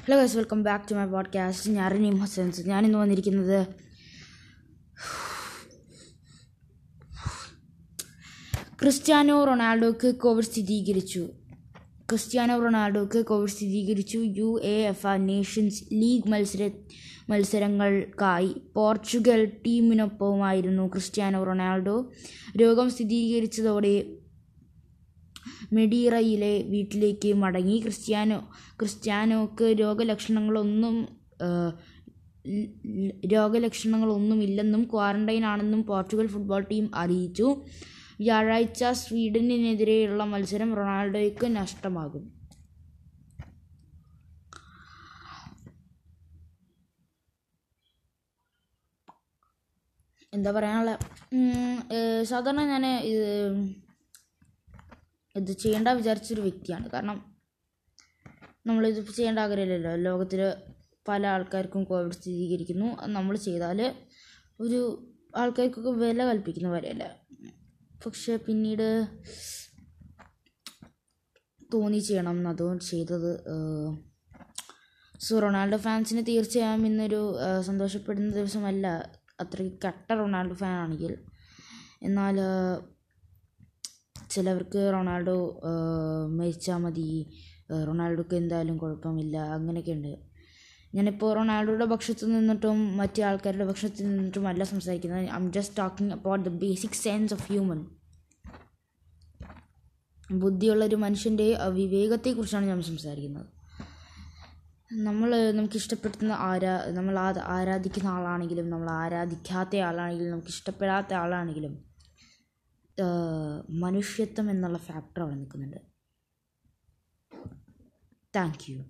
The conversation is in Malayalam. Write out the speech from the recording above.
Hello guys welcome back to my podcast ഞാൻ റനീം ഹസൻസ് ഞാനിന്ന് വന്നിരിക്കുന്നത് ക്രിസ്ത്യാനോ റൊണാൾഡോക്ക് കോവിഡ് സ്ഥിരീകരിച്ചു. ക്രിസ്ത്യാനോ റൊണാൾഡോക്ക് കോവിഡ് സ്ഥിരീകരിച്ചു. U A F Nations league മത്സര മത്സരങ്ങൾക്കായി പോർച്ചുഗൽ ടീമിനൊപ്പമായിരുന്നു ക്രിസ്ത്യാനോ റൊണാൾഡോ. രോഗം സ്ഥിരീകരിച്ചതോടെ മെഡീറയിലെ വീട്ടിലേക്ക് മടങ്ങി. ക്രിസ്ത്യാനോ ക്രിസ്ത്യാനോക്ക് രോഗലക്ഷണങ്ങളൊന്നും ക്വാറന്റൈൻ ആണെന്നും പോർച്ചുഗൽ ഫുട്ബോൾ ടീം അറിയിച്ചു. വ്യാഴാഴ്ച സ്വീഡനെതിരെയുള്ള മത്സരം റൊണാൾഡോയ്ക്ക് നഷ്ടമാകും. എന്താ പറയാനുള്ള? സാധാരണ ഞാൻ ഇത് ചെയ്യേണ്ട വിചാരിച്ചൊരു വ്യക്തിയാണ്. കാരണം നമ്മളിത് ചെയ്യേണ്ട ആഗ്രഹമില്ലല്ലോ. ലോകത്തിൽ പല ആൾക്കാർക്കും കോവിഡ് സ്ഥിരീകരിക്കുന്നു. അത് നമ്മൾ ചെയ്താൽ ഒരു ആൾക്കാർക്കൊക്കെ വില കൽപ്പിക്കുന്ന പോലെയല്ല? പക്ഷെ പിന്നീട് തോന്നി ചെയ്യണം അതുകൊണ്ട് ചെയ്തത് സോ റൊണാൾഡോ ഫാൻസിന് തീർച്ചയായും ഇന്നൊരു സന്തോഷപ്പെടുന്ന ദിവസമല്ല. അത്രയ്ക്ക് കട്ട റൊണാൾഡോ ഫാനാണെങ്കിൽ. എന്നാൽ ചിലവർക്ക് റൊണാൾഡോ മരിച്ചാൽ മതി റൊണാൾഡോക്ക് എന്തായാലും കുഴപ്പമില്ല അങ്ങനെയൊക്കെ ഉണ്ട്. ഞാനിപ്പോൾ റൊണാൾഡോയുടെ പക്ഷത്ത് നിന്നിട്ടും മറ്റു ആൾക്കാരുടെ പക്ഷത്ത് നിന്നിട്ടും അല്ല സംസാരിക്കുന്നത്. I'm just talking about the basic sense of human ബുദ്ധിയുള്ളൊരു മനുഷ്യന്റെ വിവേകത്തെക്കുറിച്ചാണ് ഞാൻ സംസാരിക്കുന്നത്. നമ്മൾ നമുക്ക് ഇഷ്ടപ്പെടുന്ന ആരാ നമ്മൾ ആരാധിക്കുന്ന ആളാണെങ്കിലും നമ്മൾ ആരാധിക്കാത്ത ആളാണെങ്കിലും നമുക്ക് ഇഷ്ടപ്പെടാത്ത ആളാണെങ്കിലും മനുഷ്യത്വം എന്നുള്ള ഫാക്ടർ അവിടെ നിൽക്കുന്നുണ്ട്. Thank you